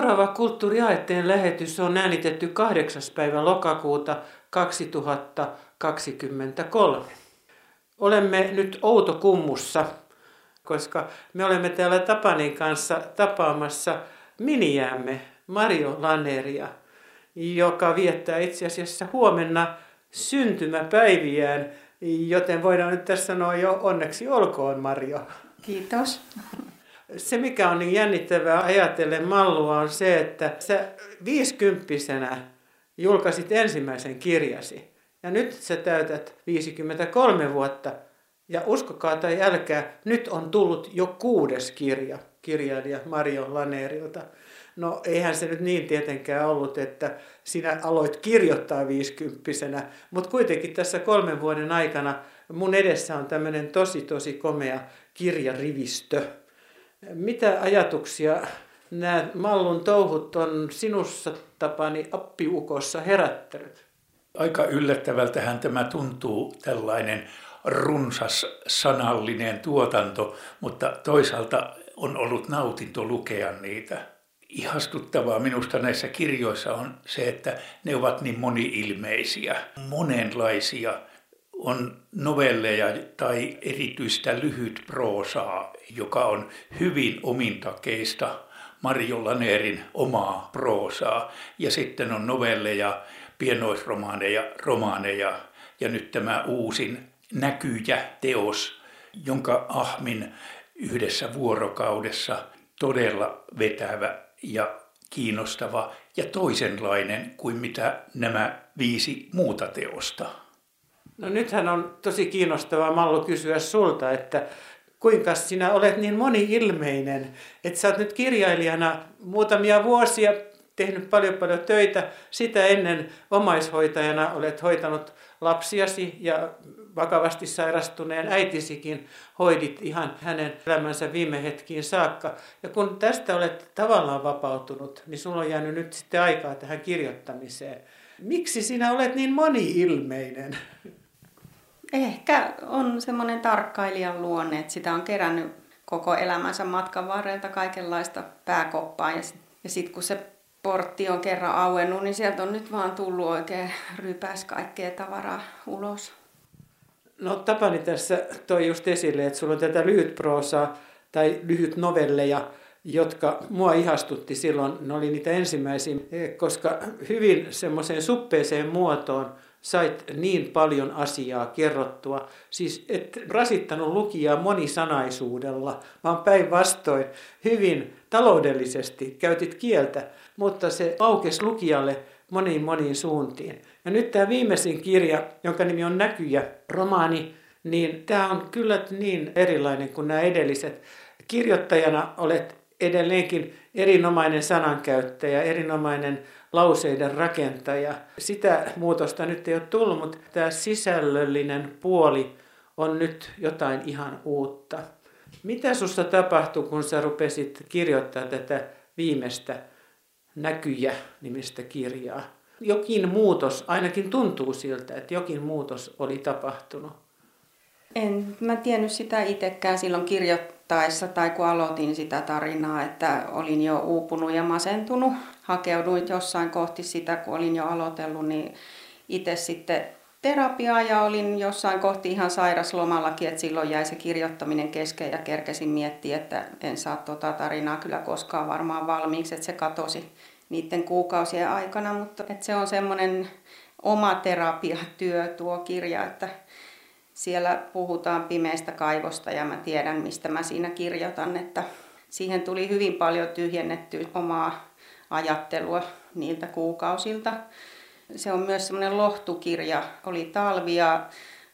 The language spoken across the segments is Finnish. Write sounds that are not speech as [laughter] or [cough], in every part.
Seuraava kulttuuriaetteen lähetys on äänitetty 8. päivä lokakuuta 2023. Olemme nyt Outokummussa, koska me olemme täällä Tapanin kanssa tapaamassa miniäämme Mario Laneria, joka viettää itse asiassa huomenna syntymäpäiviään, joten voidaan nyt tässä sanoa jo onneksi olkoon Mario. Kiitos. Se, mikä on niin jännittävää ajatellen Mallua, on se, että sä viisikymppisenä julkaisit ensimmäisen kirjasi. Ja nyt sä täytät 53 vuotta. Ja uskokaa tai älkää, nyt on tullut jo kuudes kirja kirjailija Mario Lanerilta. No eihän se nyt niin tietenkään ollut, että sinä aloit kirjoittaa viisikymppisenä, mutta kuitenkin tässä kolmen vuoden aikana mun edessä on tämmöinen tosi tosi komea kirjarivistö. Mitä ajatuksia nämä Mallun touhut on sinussa tapani appiukossa herättänyt? Aika yllättävältähän tämä tuntuu tällainen runsas sanallinen tuotanto, mutta toisaalta on ollut nautinto lukea niitä. Ihastuttavaa minusta näissä kirjoissa on se, että ne ovat niin moni-ilmeisiä, monenlaisia. On novelleja tai erityistä lyhyt proosaa, joka on hyvin omintakeista Marjo Laneerin omaa proosaa. Ja sitten on novelleja, pienoisromaaneja, romaaneja ja nyt tämä uusin näkyjä teos, jonka Ahmin yhdessä vuorokaudessa todella vetävä ja kiinnostava ja toisenlainen kuin mitä nämä viisi muuta teosta. No nythän on tosi kiinnostavaa Mallu kysyä sulta, että kuinka sinä olet niin moni-ilmeinen, että sä oot nyt kirjailijana muutamia vuosia tehnyt paljon paljon töitä. Sitä ennen omaishoitajana olet hoitanut lapsiasi ja vakavasti sairastuneen äitisikin hoidit ihan hänen elämänsä viime hetkiin saakka. Ja kun tästä olet tavallaan vapautunut, niin sulla on jäänyt nyt sitten aikaa tähän kirjoittamiseen. Miksi sinä olet niin moni-ilmeinen? Ehkä on semmoinen tarkkailijan luonne, että sitä on kerännyt koko elämänsä matkan varrelta kaikenlaista pääkoppaa. Ja, sitten kun se portti on kerran auennut, niin sieltä on nyt vaan tullut oikein rypäs kaikkea tavaraa ulos. No Tapani tässä toi just esille, että sulla on tätä lyhytproosaa tai lyhyt novelleja, jotka mua ihastutti silloin. Ne oli niitä ensimmäisiä, koska hyvin semmoiseen suppeeseen muotoon sait niin paljon asiaa kerrottua. Siis et rasittanut lukijaa monisanaisuudella, vaan päinvastoin hyvin taloudellisesti käytit kieltä, mutta se aukesi lukijalle moniin moniin suuntiin. Ja nyt tämä viimeisin kirja, jonka nimi on Näkyjä, romaani, niin tämä on kyllä niin erilainen kuin nämä edelliset. Kirjoittajana olet edelleenkin erinomainen sanankäyttäjä, erinomainen lauseiden rakentaja. Sitä muutosta nyt ei ole tullut, mutta tämä sisällöllinen puoli on nyt jotain ihan uutta. Mitä sinussa tapahtui, kun sä rupesit kirjoittaa tätä viimeistä näkyjä nimistä kirjaa? Jokin muutos, ainakin tuntuu siltä, että jokin muutos oli tapahtunut. En mä tiennyt sitä itsekään silloin kirjoittaessa tai kun aloitin sitä tarinaa, että olin jo uupunut ja masentunut. Hakeuduin jossain kohti sitä, kun olin jo aloitellut, niin itse sitten terapiaa ja olin jossain kohti ihan sairaslomallakin, että silloin jäi se kirjoittaminen kesken ja kerkesin miettiä, että en saa tuota tarinaa kyllä koskaan varmaan valmiiksi, että se katosi niiden kuukausien aikana, mutta että se on semmoinen oma terapiatyö tuo kirja, että siellä puhutaan pimeästä kaivosta ja mä tiedän, mistä mä siinä kirjoitan, että siihen tuli hyvin paljon tyhjennettyä omaa ajattelua niiltä kuukausilta. Se on myös semmoinen lohtukirja. Oli talvi ja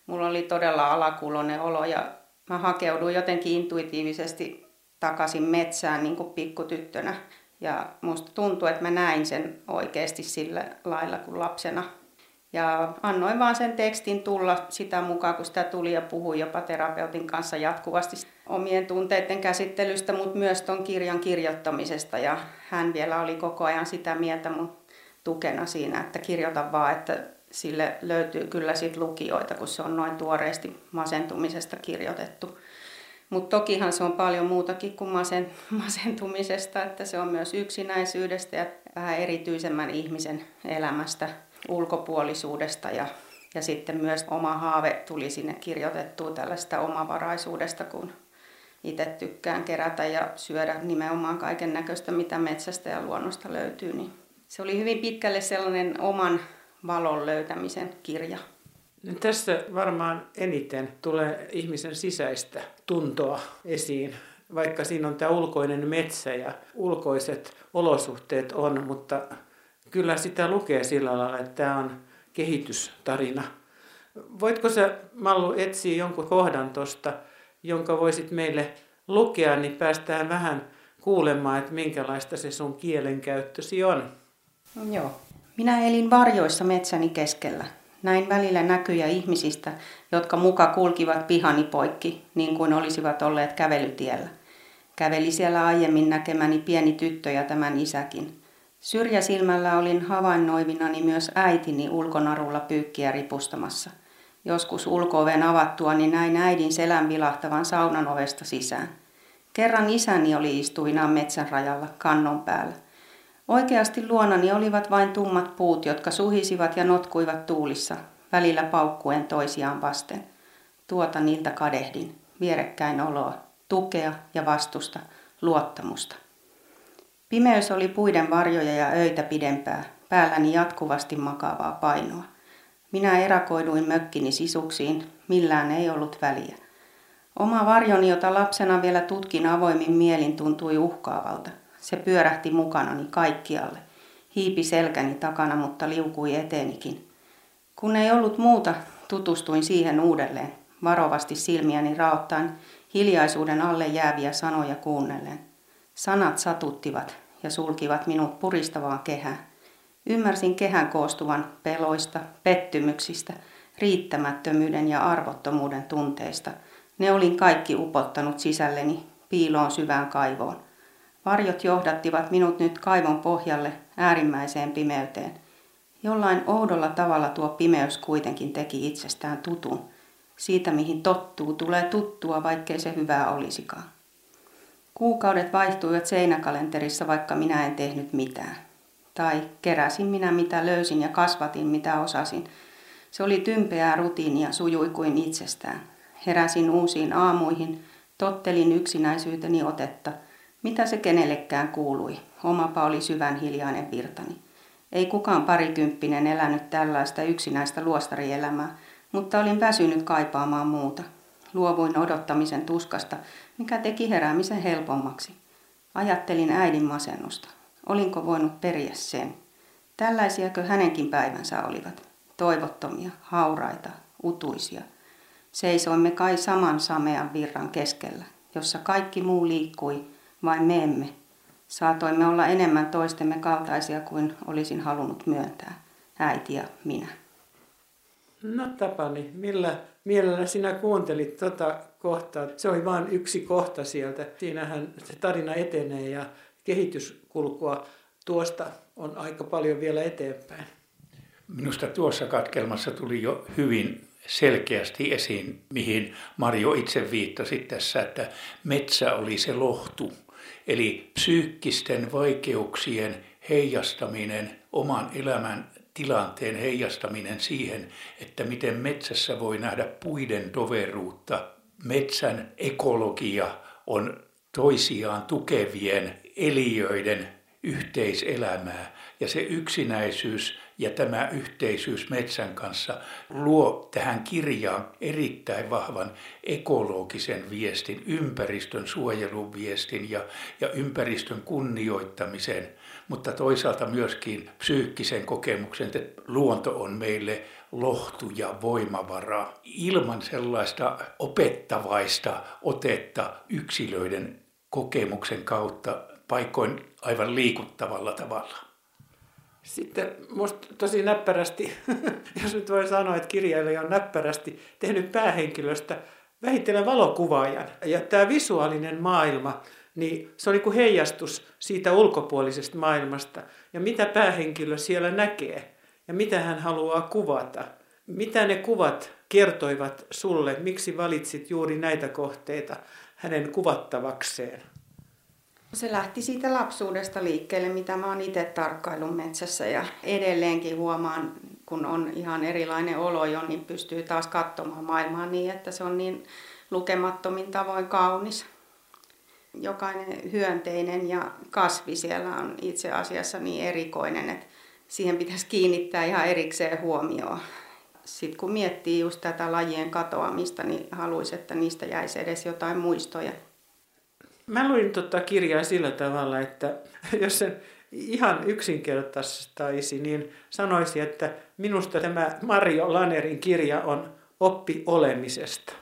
mulla oli todella alakulonen olo ja mä hakeuduin jotenkin intuitiivisesti takaisin metsään niin kuin pikkutyttönä. Ja musta tuntuu, että mä näin sen oikeasti sillä lailla kuin lapsena. Ja annoin vaan sen tekstin tulla sitä mukaan, kun sitä tuli ja puhuin jopa terapeutin kanssa jatkuvasti omien tunteiden käsittelystä, mutta myös ton kirjan kirjoittamisesta. Ja hän vielä oli koko ajan sitä mieltä mun tukena siinä, että kirjoita vaan, että sille löytyy kyllä sit lukijoita, kun se on noin tuoreesti masentumisesta kirjoitettu. Mutta tokihan se on paljon muutakin kuin masen, [laughs] masentumisesta, että se on myös yksinäisyydestä ja vähän erityisemmän ihmisen elämästä, ulkopuolisuudesta ja, ja sitten myös oma haave tuli sinne kirjoitettua tällaista omavaraisuudesta, kun itse tykkään kerätä ja syödä nimenomaan kaiken näköistä, mitä metsästä ja luonnosta löytyy. Niin se oli hyvin pitkälle sellainen oman valon löytämisen kirja. Tässä varmaan eniten tulee ihmisen sisäistä tuntoa esiin, vaikka siinä on tämä ulkoinen metsä ja ulkoiset olosuhteet on, mutta kyllä sitä lukee sillä lailla, että tämä on kehitystarina. Voitko sä, Mallu, etsiä jonkun kohdan tuosta, jonka voisit meille lukea, niin päästään vähän kuulemaan, että minkälaista se sun kielenkäyttösi on. Joo. Minä elin varjoissa metsäni keskellä. Näin välillä näkyjä ihmisistä, jotka muka kulkivat pihani poikki, niin kuin olisivat olleet kävelytiellä. Käveli siellä aiemmin näkemäni pieni tyttö ja tämän isäkin. Syrjäsilmällä olin havainnoivinani myös äitini ulkonarulla pyykkiä ripustamassa. Joskus ulkooven avattua, niin näin äidin selän vilahtavan saunan ovesta sisään. Kerran isäni oli istuinaan metsän rajalla kannon päällä. Oikeasti luonani olivat vain tummat puut, jotka suhisivat ja notkuivat tuulissa, välillä paukkuen toisiaan vasten. Tuota niiltä kadehdin, vierekkäin oloa, tukea ja vastusta, luottamusta. Pimeys oli puiden varjoja ja öitä pidempää, päälläni jatkuvasti makaavaa painoa. Minä erakoiduin mökkini sisuksiin, millään ei ollut väliä. Oma varjoni, jota lapsena vielä tutkin avoimin mielin, tuntui uhkaavalta – se pyörähti mukanani kaikkialle. Hiipi selkäni takana, mutta liukui eteenikin. Kun ei ollut muuta, tutustuin siihen uudelleen, varovasti silmiäni raottaen, hiljaisuuden alle jääviä sanoja kuunnellen. Sanat satuttivat ja sulkivat minut puristavaan kehään. Ymmärsin kehän koostuvan peloista, pettymyksistä, riittämättömyyden ja arvottomuuden tunteista. Ne olin kaikki upottanut sisälleni, piiloon syvään kaivoon. Varjot johdattivat minut nyt kaivon pohjalle äärimmäiseen pimeyteen. Jollain oudolla tavalla tuo pimeys kuitenkin teki itsestään tutun. Siitä, mihin tottuu, tulee tuttua, vaikkei se hyvää olisikaan. Kuukaudet vaihtuivat seinäkalenterissa, vaikka minä en tehnyt mitään. Tai keräsin minä mitä löysin ja kasvatin mitä osasin. Se oli tympeää rutiinia, sujui kuin itsestään. Heräsin uusiin aamuihin, tottelin yksinäisyyteni otetta – mitä se kenellekään kuului? Omapa oli syvän hiljainen virtani. Ei kukaan parikymppinen elänyt tällaista yksinäistä luostarielämää, mutta olin väsynyt kaipaamaan muuta. Luovuin odottamisen tuskasta, mikä teki heräämisen helpommaksi. Ajattelin äidin masennusta. Olinko voinut periä sen? Tällaisiakö hänenkin päivänsä olivat? Toivottomia, hauraita, utuisia. Seisoimme kai saman samean virran keskellä, jossa kaikki muu liikkui – vai me emme. Saatoimme olla enemmän toistemme kaltaisia kuin olisin halunnut myöntää, äiti ja minä. No Tapani, millä mielellä sinä kuuntelit tuota kohtaa? Se oli vain yksi kohta sieltä. Siinähän se tarina etenee ja kehityskulkua tuosta on aika paljon vielä eteenpäin. Minusta tuossa katkelmassa tuli jo hyvin selkeästi esiin, mihin Marjo itse viittasi tässä, että metsä oli se lohtu, Eli psyykkisten vaikeuksien heijastaminen, oman elämän tilanteen heijastaminen siihen, että miten metsässä voi nähdä puiden toveruutta. Metsän ekologia on toisiaan tukevien eliöiden yhteiselämää ja se yksinäisyys ja tämä yhteisyys metsän kanssa luo tähän kirjaan erittäin vahvan ekologisen viestin, ympäristön suojelun viestin ja, ja ympäristön kunnioittamisen, mutta toisaalta myöskin psyykkisen kokemuksen, että luonto on meille lohtu ja voimavara ilman sellaista opettavaista otetta yksilöiden kokemuksen kautta paikoin aivan liikuttavalla tavalla. Sitten musta tosi näppärästi, [laughs] jos nyt voi sanoa, että kirjailija on näppärästi tehnyt päähenkilöstä vähitellen valokuvaajan. Ja tämä visuaalinen maailma, niin se oli kuin heijastus siitä ulkopuolisesta maailmasta. Ja mitä päähenkilö siellä näkee ja mitä hän haluaa kuvata. Mitä ne kuvat kertoivat sulle, miksi valitsit juuri näitä kohteita. hänen kuvattavakseen? Se lähti siitä lapsuudesta liikkeelle, mitä mä oon itse tarkkailun metsässä ja edelleenkin huomaan, kun on ihan erilainen olo jo, niin pystyy taas katsomaan maailmaa niin, että se on niin lukemattomin tavoin kaunis. Jokainen hyönteinen ja kasvi siellä on itse asiassa niin erikoinen, että siihen pitäisi kiinnittää ihan erikseen huomioon. Sitten kun miettii just tätä lajien katoamista, niin haluaisi, että niistä jäisi edes jotain muistoja. Mä luin tota kirjaa sillä tavalla, että [laughs] jos sen ihan yksinkertaistaisi, niin sanoisi, että minusta tämä Mario Lanerin kirja on oppi olemisesta.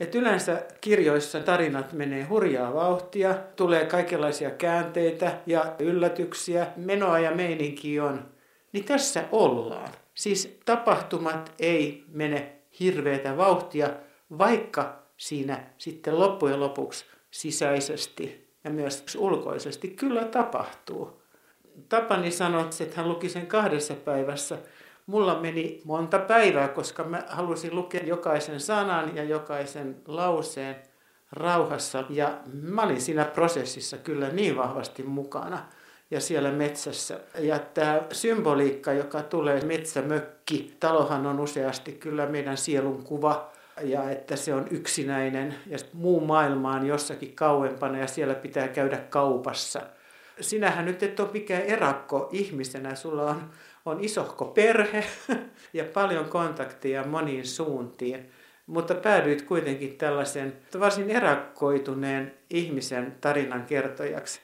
Et yleensä kirjoissa tarinat menee hurjaa vauhtia, tulee kaikenlaisia käänteitä ja yllätyksiä, menoa ja meininki on. Niin tässä ollaan. Siis tapahtumat ei mene hirveätä vauhtia, vaikka siinä sitten loppujen lopuksi sisäisesti ja myös ulkoisesti kyllä tapahtuu. Tapani sanoi, että hän luki sen kahdessa päivässä. Mulla meni monta päivää, koska mä halusin lukea jokaisen sanan ja jokaisen lauseen rauhassa. Ja mä olin siinä prosessissa kyllä niin vahvasti mukana ja siellä metsässä. Ja tämä symboliikka, joka tulee metsämökki, talohan on useasti kyllä meidän sielun kuva, ja että se on yksinäinen ja muu maailma on jossakin kauempana ja siellä pitää käydä kaupassa. Sinähän nyt et ole mikään erakko ihmisenä, sulla on, on isohko perhe [laughs] ja paljon kontakteja moniin suuntiin, mutta päädyit kuitenkin tällaisen varsin erakkoituneen ihmisen tarinan kertojaksi.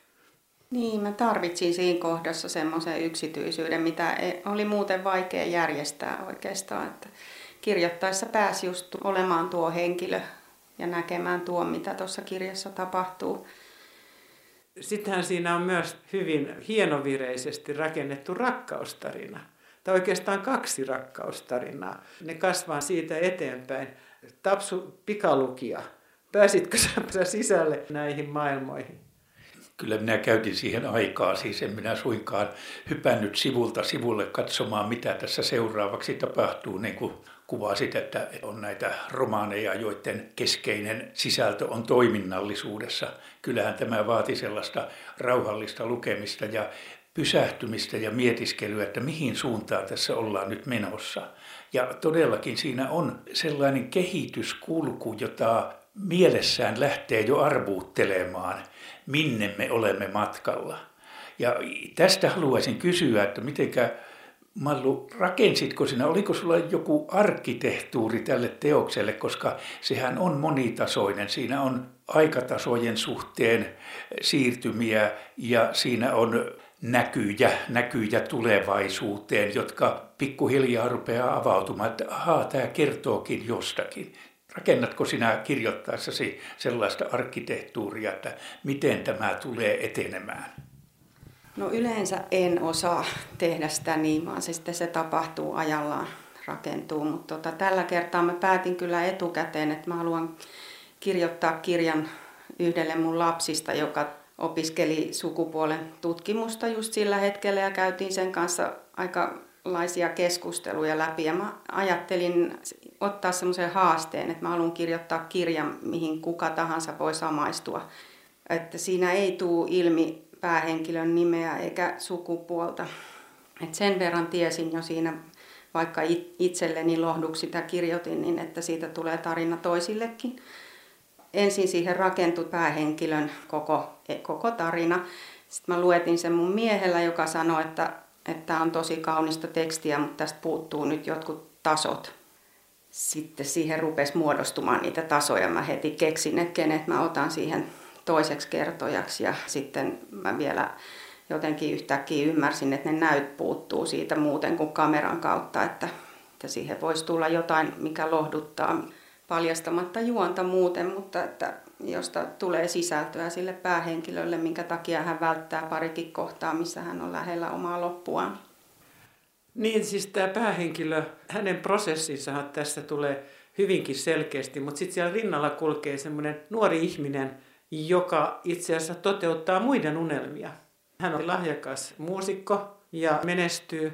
Niin, mä tarvitsin siinä kohdassa semmoisen yksityisyyden, mitä e- oli muuten vaikea järjestää oikeastaan. Että kirjoittaessa pääsi just olemaan tuo henkilö ja näkemään tuo, mitä tuossa kirjassa tapahtuu. Sittenhän siinä on myös hyvin hienovireisesti rakennettu rakkaustarina. Tai oikeastaan kaksi rakkaustarinaa. Ne kasvaa siitä eteenpäin. Tapsu pikalukia. Pääsitkö sä sisälle näihin maailmoihin? Kyllä minä käytin siihen aikaa, siis en minä suinkaan hypännyt sivulta sivulle katsomaan, mitä tässä seuraavaksi tapahtuu, niin kuin kuvasit, että on näitä romaaneja, joiden keskeinen sisältö on toiminnallisuudessa. Kyllähän tämä vaati sellaista rauhallista lukemista ja pysähtymistä ja mietiskelyä, että mihin suuntaan tässä ollaan nyt menossa. Ja todellakin siinä on sellainen kehityskulku, jota mielessään lähtee jo arvuuttelemaan, minne me olemme matkalla. Ja tästä haluaisin kysyä, että mitenkä Mallu, rakensitko sinä, oliko sulla joku arkkitehtuuri tälle teokselle, koska sehän on monitasoinen. Siinä on aikatasojen suhteen siirtymiä ja siinä on näkyjä, näkyjä tulevaisuuteen, jotka pikkuhiljaa rupeaa avautumaan, että ahaa, tämä kertookin jostakin. Rakennatko sinä kirjoittaessasi sellaista arkkitehtuuria, että miten tämä tulee etenemään? No yleensä en osaa tehdä sitä niin, vaan se sitten se tapahtuu ajallaan, rakentuu. Mutta tota, tällä kertaa mä päätin kyllä etukäteen, että mä haluan kirjoittaa kirjan yhdelle mun lapsista, joka opiskeli sukupuolen tutkimusta just sillä hetkellä ja käytiin sen kanssa aikalaisia keskusteluja läpi. Ja mä ajattelin ottaa semmoisen haasteen, että mä haluan kirjoittaa kirjan, mihin kuka tahansa voi samaistua. Että siinä ei tule ilmi päähenkilön nimeä eikä sukupuolta. Et sen verran tiesin jo siinä, vaikka itselleni lohduksi sitä kirjoitin, niin että siitä tulee tarina toisillekin. Ensin siihen rakentui päähenkilön koko, koko tarina. Sitten mä luetin sen mun miehellä, joka sanoi, että tämä on tosi kaunista tekstiä, mutta tästä puuttuu nyt jotkut tasot. Sitten siihen rupesi muodostumaan niitä tasoja. Mä heti keksin, että kenet mä otan siihen toiseksi kertojaksi ja sitten mä vielä jotenkin yhtäkkiä ymmärsin, että ne näyt puuttuu siitä muuten kuin kameran kautta, että, että siihen voisi tulla jotain, mikä lohduttaa paljastamatta juonta muuten, mutta että josta tulee sisältöä sille päähenkilölle, minkä takia hän välttää parikin kohtaa, missä hän on lähellä omaa loppuaan. Niin, siis tämä päähenkilö, hänen prosessinsa tässä tulee hyvinkin selkeästi, mutta sitten siellä rinnalla kulkee semmoinen nuori ihminen, joka itse asiassa toteuttaa muiden unelmia. Hän on lahjakas muusikko ja menestyy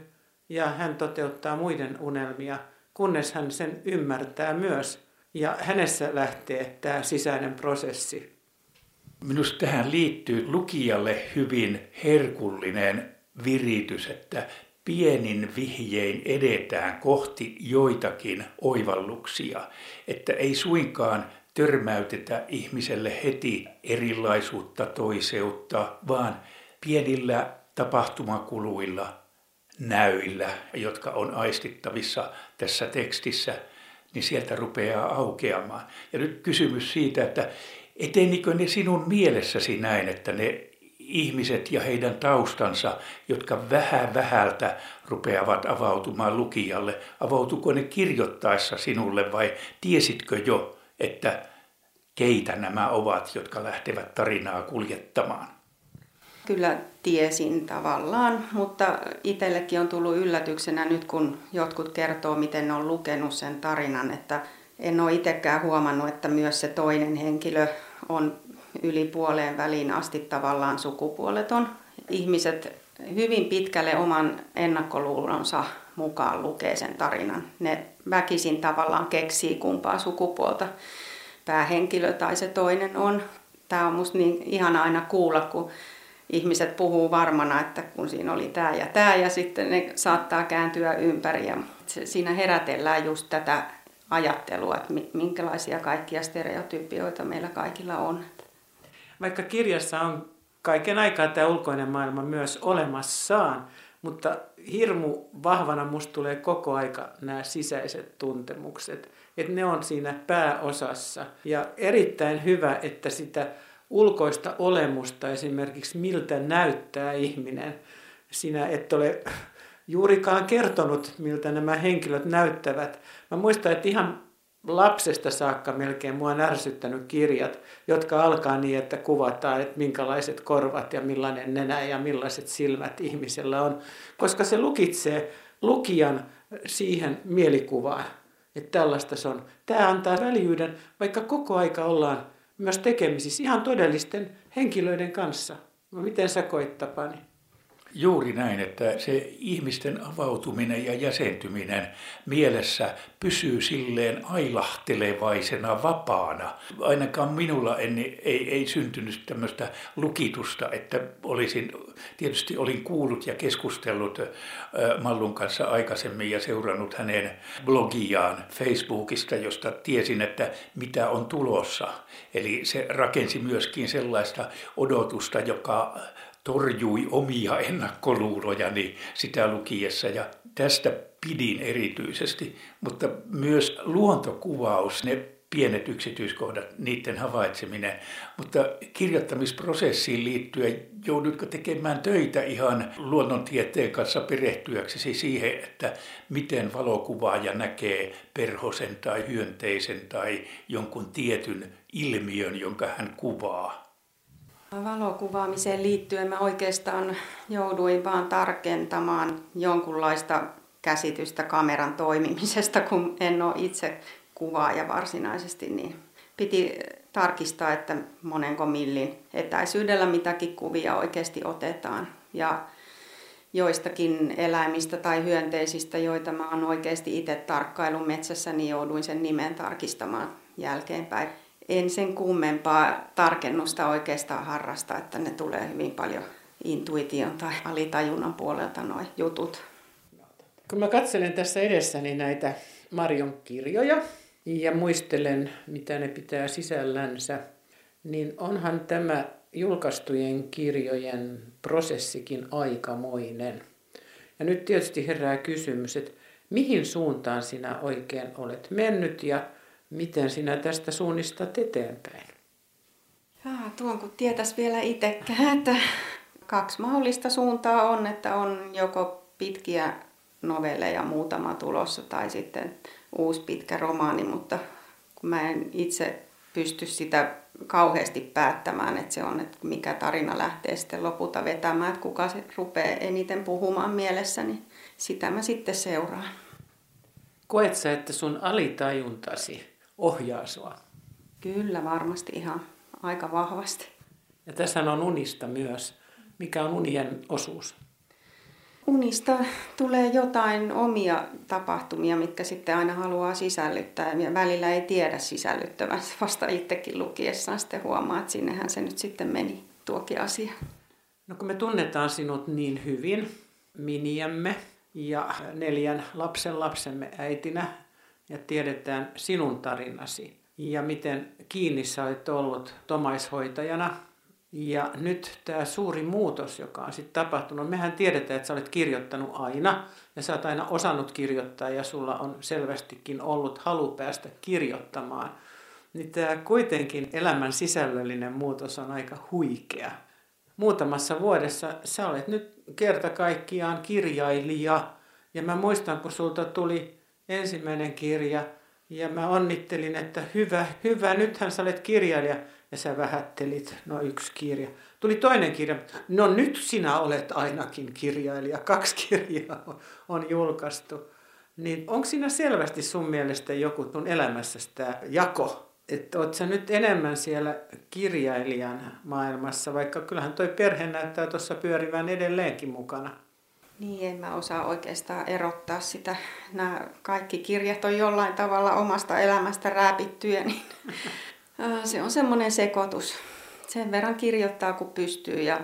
ja hän toteuttaa muiden unelmia, kunnes hän sen ymmärtää myös, ja hänessä lähtee tämä sisäinen prosessi. Minusta tähän liittyy lukijalle hyvin herkullinen viritys, että pienin vihjein edetään kohti joitakin oivalluksia, että ei suinkaan törmäytetä ihmiselle heti erilaisuutta, toiseutta, vaan pienillä tapahtumakuluilla, näyillä, jotka on aistittavissa tässä tekstissä, niin sieltä rupeaa aukeamaan. Ja nyt kysymys siitä, että etenikö ne sinun mielessäsi näin, että ne ihmiset ja heidän taustansa, jotka vähän vähältä rupeavat avautumaan lukijalle, avautuko ne kirjoittaessa sinulle vai tiesitkö jo, että keitä nämä ovat, jotka lähtevät tarinaa kuljettamaan? Kyllä tiesin tavallaan, mutta itsellekin on tullut yllätyksenä nyt, kun jotkut kertoo, miten on lukenut sen tarinan, että en ole itsekään huomannut, että myös se toinen henkilö on yli puoleen väliin asti tavallaan sukupuoleton. Ihmiset hyvin pitkälle oman ennakkoluulonsa mukaan lukee sen tarinan. Ne väkisin tavallaan keksii kumpaa sukupuolta päähenkilö tai se toinen on. Tämä on musta niin ihana aina kuulla, kun ihmiset puhuu varmana, että kun siinä oli tämä ja tämä ja sitten ne saattaa kääntyä ympäri ja siinä herätellään just tätä ajattelua, että minkälaisia kaikkia stereotypioita meillä kaikilla on. Vaikka kirjassa on kaiken aikaa tämä ulkoinen maailma myös olemassaan, mutta hirmu vahvana musta tulee koko aika nämä sisäiset tuntemukset. Että ne on siinä pääosassa. Ja erittäin hyvä, että sitä ulkoista olemusta esimerkiksi, miltä näyttää ihminen. Sinä et ole juurikaan kertonut, miltä nämä henkilöt näyttävät. Mä muistan, että ihan lapsesta saakka melkein mua on ärsyttänyt kirjat, jotka alkaa niin, että kuvataan, että minkälaiset korvat ja millainen nenä ja millaiset silmät ihmisellä on, koska se lukitsee lukijan siihen mielikuvaan, että tällaista se on. Tämä antaa väljyyden, vaikka koko aika ollaan myös tekemisissä ihan todellisten henkilöiden kanssa. Miten sä koit, Tapani? Juuri näin, että se ihmisten avautuminen ja jäsentyminen mielessä pysyy silleen ailahtelevaisena, vapaana. Ainakaan minulla en, ei, ei syntynyt tämmöistä lukitusta, että olisin, tietysti olin kuullut ja keskustellut Mallun kanssa aikaisemmin ja seurannut hänen blogiaan Facebookista, josta tiesin, että mitä on tulossa. Eli se rakensi myöskin sellaista odotusta, joka torjui omia ennakkoluulojani sitä lukiessa ja tästä pidin erityisesti, mutta myös luontokuvaus, ne pienet yksityiskohdat, niiden havaitseminen. Mutta kirjoittamisprosessiin liittyen joudutko tekemään töitä ihan luonnontieteen kanssa perehtyäksesi siihen, että miten valokuvaaja näkee perhosen tai hyönteisen tai jonkun tietyn ilmiön, jonka hän kuvaa. Valokuvaamiseen liittyen mä oikeastaan jouduin vaan tarkentamaan jonkunlaista käsitystä kameran toimimisesta, kun en ole itse kuvaaja varsinaisesti, niin piti tarkistaa, että monenko millin etäisyydellä mitäkin kuvia oikeasti otetaan. Ja joistakin eläimistä tai hyönteisistä, joita mä oon oikeasti itse tarkkailun metsässä, niin jouduin sen nimen tarkistamaan jälkeenpäin en sen kummempaa tarkennusta oikeastaan harrasta, että ne tulee hyvin paljon intuition tai alitajunnan puolelta nuo jutut. Kun mä katselen tässä edessäni näitä Marion kirjoja ja muistelen, mitä ne pitää sisällänsä, niin onhan tämä julkaistujen kirjojen prosessikin aikamoinen. Ja nyt tietysti herää kysymys, että mihin suuntaan sinä oikein olet mennyt ja Miten sinä tästä suunnistat eteenpäin? Jaa, tuon kun tietäisi vielä itsekään, että kaksi mahdollista suuntaa on, että on joko pitkiä novelleja muutama tulossa tai sitten uusi pitkä romaani, mutta kun mä en itse pysty sitä kauheasti päättämään, että se on, että mikä tarina lähtee sitten lopulta vetämään, että kuka se rupeaa eniten puhumaan mielessä, niin sitä mä sitten seuraan. Koet sä, että sun alitajuntasi ohjaa sua? Kyllä, varmasti ihan aika vahvasti. Ja tässä on unista myös. Mikä on unien osuus? Unista tulee jotain omia tapahtumia, mitkä sitten aina haluaa sisällyttää ja välillä ei tiedä sisällyttävänsä. Vasta itsekin lukiessaan sitten huomaa, että sinnehän se nyt sitten meni tuokin asia. No kun me tunnetaan sinut niin hyvin, miniämme ja neljän lapsen lapsemme äitinä ja tiedetään sinun tarinasi ja miten kiinni sä olet ollut tomaishoitajana ja nyt tämä suuri muutos, joka on sitten tapahtunut, mehän tiedetään, että sä olet kirjoittanut aina ja sä oot aina osannut kirjoittaa ja sulla on selvästikin ollut halu päästä kirjoittamaan. Niin tämä kuitenkin elämän sisällöllinen muutos on aika huikea. Muutamassa vuodessa sä olet nyt kerta kaikkiaan kirjailija. Ja mä muistan, kun sulta tuli ensimmäinen kirja ja mä onnittelin, että hyvä, hyvä, nythän sä olet kirjailija ja sä vähättelit, no yksi kirja. Tuli toinen kirja, no nyt sinä olet ainakin kirjailija, kaksi kirjaa on julkaistu. Niin onko siinä selvästi sun mielestä joku sun elämässä tämä jako? Että oot sä nyt enemmän siellä kirjailijan maailmassa, vaikka kyllähän toi perhe näyttää tuossa pyörivän edelleenkin mukana. Niin, en mä osaa oikeastaan erottaa sitä. Nämä kaikki kirjat on jollain tavalla omasta elämästä rääpittyjä, niin [laughs] Se on semmoinen sekoitus. Sen verran kirjoittaa kun pystyy ja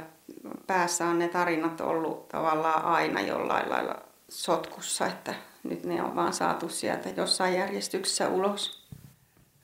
päässä on ne tarinat ollut tavallaan aina jollain lailla sotkussa, että nyt ne on vaan saatu sieltä jossain järjestyksessä ulos.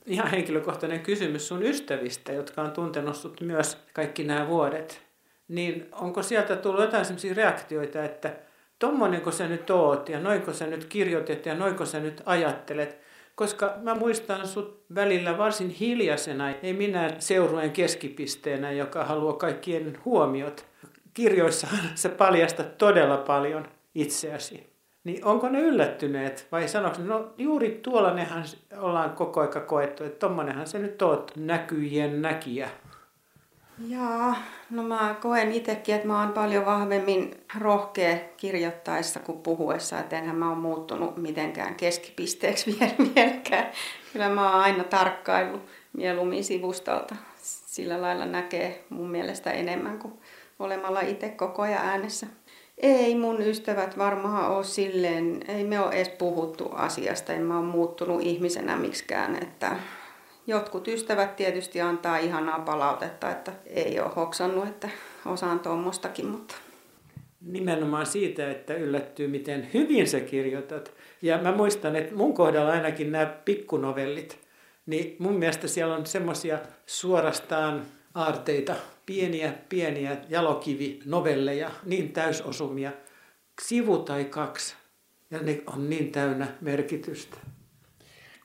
Ihan henkilökohtainen kysymys sun ystävistä, jotka on tuntenut sut myös kaikki nämä vuodet. Niin onko sieltä tullut jotain sellaisia reaktioita, että tommonenko sä nyt oot ja noinko sä nyt kirjoitet ja noinko sä nyt ajattelet – koska mä muistan sut välillä varsin hiljaisena, ei minä seurueen keskipisteenä, joka haluaa kaikkien huomiot. Kirjoissahan sä paljastat todella paljon itseäsi. Niin onko ne yllättyneet vai sanoiko no juuri tuollainenhan ollaan koko aika koettu, että tommonenhan se nyt oot näkyjien näkijä. Jaa, no mä koen itsekin, että mä oon paljon vahvemmin rohkea kirjoittaessa kuin puhuessa, että enhän mä oon muuttunut mitenkään keskipisteeksi [laughs] vieläkään. Kyllä mä oon aina tarkkailu mieluummin sivustalta. Sillä lailla näkee mun mielestä enemmän kuin olemalla itse koko ajan äänessä. Ei mun ystävät varmaan ole silleen, ei me ole edes puhuttu asiasta, en mä ole muuttunut ihmisenä miksikään, että Jotkut ystävät tietysti antaa ihanaa palautetta, että ei ole hoksannut, että osaan tuommoistakin, mutta... Nimenomaan siitä, että yllättyy, miten hyvin sä kirjoitat. Ja mä muistan, että mun kohdalla ainakin nämä pikkunovellit, niin mun mielestä siellä on semmoisia suorastaan aarteita, pieniä, pieniä jalokivi-novelleja, niin täysosumia, sivu tai kaksi, ja ne on niin täynnä merkitystä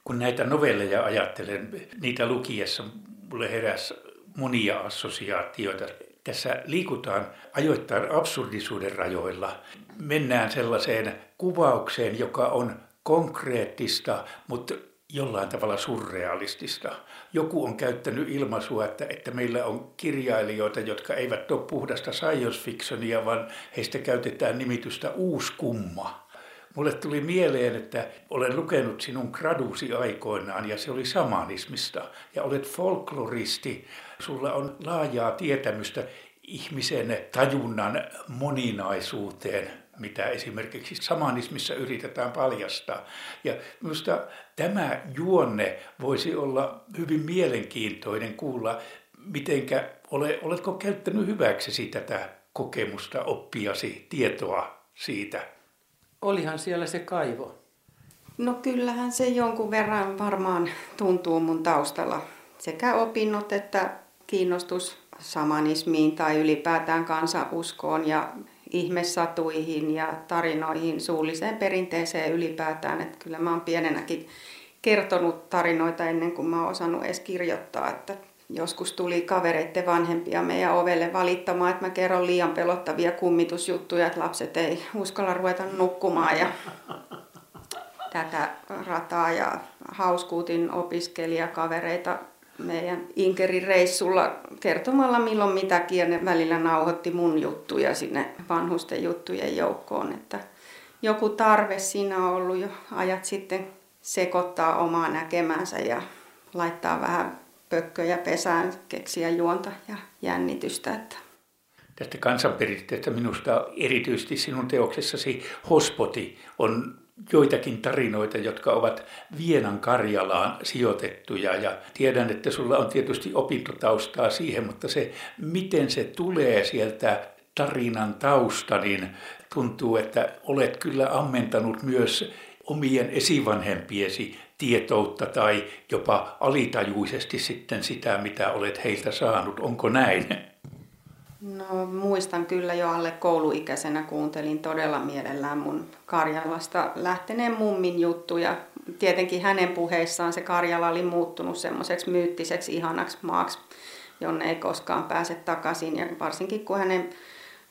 kun näitä novelleja ajattelen, niitä lukiessa mulle heräsi monia assosiaatioita. Tässä liikutaan ajoittain absurdisuuden rajoilla. Mennään sellaiseen kuvaukseen, joka on konkreettista, mutta jollain tavalla surrealistista. Joku on käyttänyt ilmaisua, että, että meillä on kirjailijoita, jotka eivät ole puhdasta science fictionia, vaan heistä käytetään nimitystä uuskumma. Mulle tuli mieleen, että olen lukenut sinun gradusi aikoinaan ja se oli samanismista. Ja olet folkloristi, sulla on laajaa tietämystä ihmisen tajunnan moninaisuuteen, mitä esimerkiksi samanismissa yritetään paljastaa. Ja minusta tämä juonne voisi olla hyvin mielenkiintoinen kuulla, mitenkä, ole, oletko käyttänyt hyväksesi tätä kokemusta, oppiasi, tietoa siitä? Olihan siellä se kaivo. No kyllähän se jonkun verran varmaan tuntuu mun taustalla. Sekä opinnot että kiinnostus samanismiin tai ylipäätään kansauskoon ja ihmesatuihin ja tarinoihin, suulliseen perinteeseen ylipäätään. Että kyllä mä oon pienenäkin kertonut tarinoita ennen kuin mä oon osannut edes kirjoittaa. Että joskus tuli kavereiden vanhempia meidän ovelle valittamaan, että mä kerron liian pelottavia kummitusjuttuja, että lapset ei uskalla ruveta nukkumaan. Ja tätä rataa ja hauskuutin opiskelijakavereita meidän Inkerin reissulla kertomalla milloin mitäkin ja ne välillä nauhoitti mun juttuja sinne vanhusten juttujen joukkoon. Että joku tarve siinä on ollut jo ajat sitten sekoittaa omaa näkemänsä ja laittaa vähän pökköjä pesään, keksiä juonta ja jännitystä. Että. tästä kansanperinteestä minusta erityisesti sinun teoksessasi Hospoti on joitakin tarinoita, jotka ovat Vienan Karjalaan sijoitettuja ja tiedän, että sulla on tietysti opintotaustaa siihen, mutta se, miten se tulee sieltä tarinan tausta, niin tuntuu, että olet kyllä ammentanut myös omien esivanhempiesi tietoutta tai jopa alitajuisesti sitten sitä, mitä olet heiltä saanut. Onko näin? No muistan kyllä jo alle kouluikäisenä kuuntelin todella mielellään mun Karjalasta lähteneen mummin juttuja. Tietenkin hänen puheissaan se Karjala oli muuttunut semmoiseksi myyttiseksi ihanaksi maaksi, jonne ei koskaan pääse takaisin. Ja varsinkin kun hänen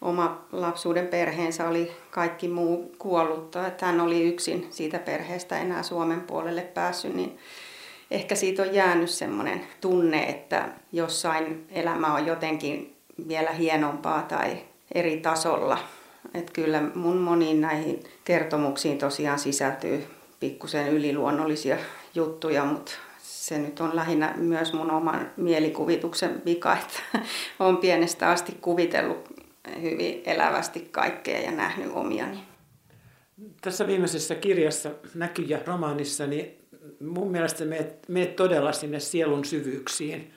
oma lapsuuden perheensä oli kaikki muu kuollutta, että hän oli yksin siitä perheestä enää Suomen puolelle päässyt, niin ehkä siitä on jäänyt semmoinen tunne, että jossain elämä on jotenkin vielä hienompaa tai eri tasolla. Että kyllä mun moniin näihin kertomuksiin tosiaan sisältyy pikkusen yliluonnollisia juttuja, mutta se nyt on lähinnä myös mun oman mielikuvituksen vika, että [laughs] olen pienestä asti kuvitellut hyvin elävästi kaikkea ja nähnyt omiani. Tässä viimeisessä kirjassa, Näkyjä romaanissa, niin mun mielestä meet, meet todella sinne sielun syvyyksiin.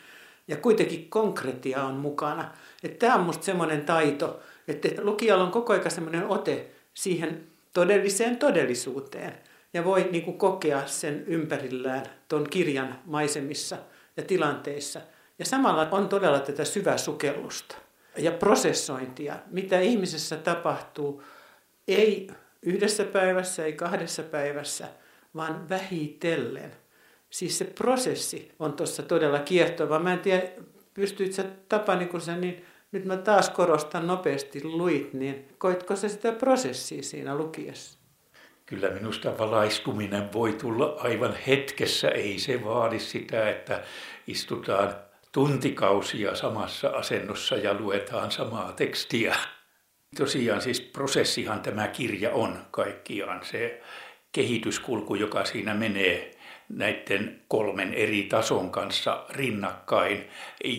Ja kuitenkin konkretia on mukana. Tämä on musta semmoinen taito, että lukijalla on koko ajan semmoinen ote siihen todelliseen todellisuuteen. Ja voi niin kuin kokea sen ympärillään tuon kirjan maisemissa ja tilanteissa. Ja samalla on todella tätä syvää sukellusta ja prosessointia, mitä ihmisessä tapahtuu, ei yhdessä päivässä, ei kahdessa päivässä, vaan vähitellen. Siis se prosessi on tuossa todella kiehtova. Mä en tiedä, pystyit sä Tapani, kun sä niin, nyt mä taas korostan nopeasti luit, niin koitko sä sitä prosessia siinä lukiessa? Kyllä minusta valaistuminen voi tulla aivan hetkessä, ei se vaadi sitä, että istutaan tuntikausia samassa asennossa ja luetaan samaa tekstiä. Tosiaan siis prosessihan tämä kirja on kaikkiaan se kehityskulku, joka siinä menee näiden kolmen eri tason kanssa rinnakkain,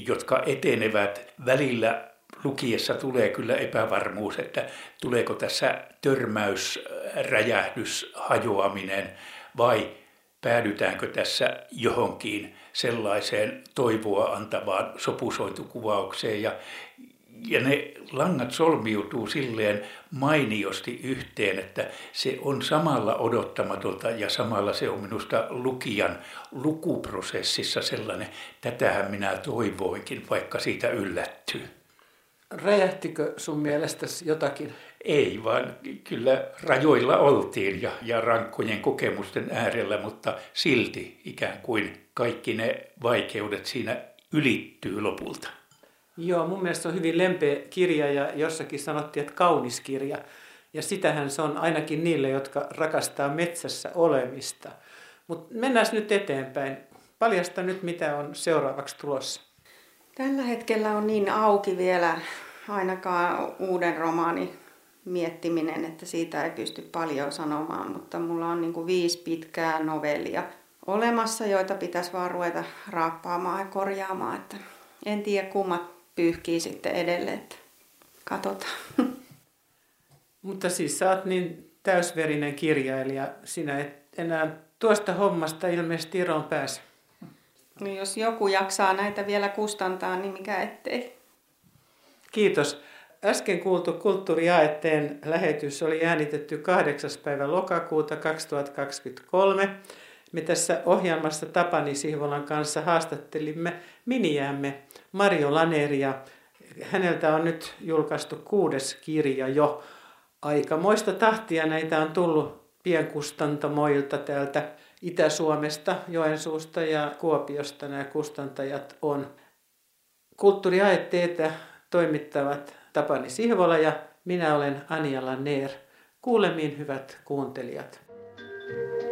jotka etenevät välillä lukiessa tulee kyllä epävarmuus, että tuleeko tässä törmäys, räjähdys, hajoaminen vai päädytäänkö tässä johonkin sellaiseen toivoa antavaan sopusointukuvaukseen ja, ja ne langat solmiutuu silleen mainiosti yhteen, että se on samalla odottamatonta ja samalla se on minusta lukijan lukuprosessissa sellainen, tätähän minä toivoinkin, vaikka siitä yllättyy. Räjähtikö sun mielestäsi jotakin? Ei, vaan kyllä rajoilla oltiin ja, ja rankkojen kokemusten äärellä, mutta silti ikään kuin kaikki ne vaikeudet siinä ylittyy lopulta. Joo, mun mielestä se on hyvin lempeä kirja ja jossakin sanottiin, että kaunis kirja. Ja sitähän se on ainakin niille, jotka rakastaa metsässä olemista. Mutta mennään nyt eteenpäin. Paljasta nyt, mitä on seuraavaksi tulossa. Tällä hetkellä on niin auki vielä ainakaan uuden romaani miettiminen, että siitä ei pysty paljon sanomaan, mutta mulla on niin kuin viisi pitkää novellia olemassa, joita pitäisi vaan ruveta raappaamaan ja korjaamaan. Että en tiedä kummat pyyhkii sitten edelleen, että katsotaan. [laughs] Mutta siis sä oot niin täysverinen kirjailija, sinä et enää tuosta hommasta ilmeisesti eroon pääse. No jos joku jaksaa näitä vielä kustantaa, niin mikä ettei. Kiitos. Äsken kuultu kulttuuriaetteen lähetys oli äänitetty 8. päivä lokakuuta 2023. Me tässä ohjelmassa Tapani Sihvolan kanssa haastattelimme miniämme Mario Laneria. Häneltä on nyt julkaistu kuudes kirja jo. Aikamoista tahtia näitä on tullut pienkustantamoilta täältä Itä-Suomesta, Joensuusta ja Kuopiosta nämä kustantajat on. Kulttuuriaetteitä toimittavat Tapani Sihvola ja minä olen Anja Lanneer. Kuulemiin hyvät kuuntelijat. thank you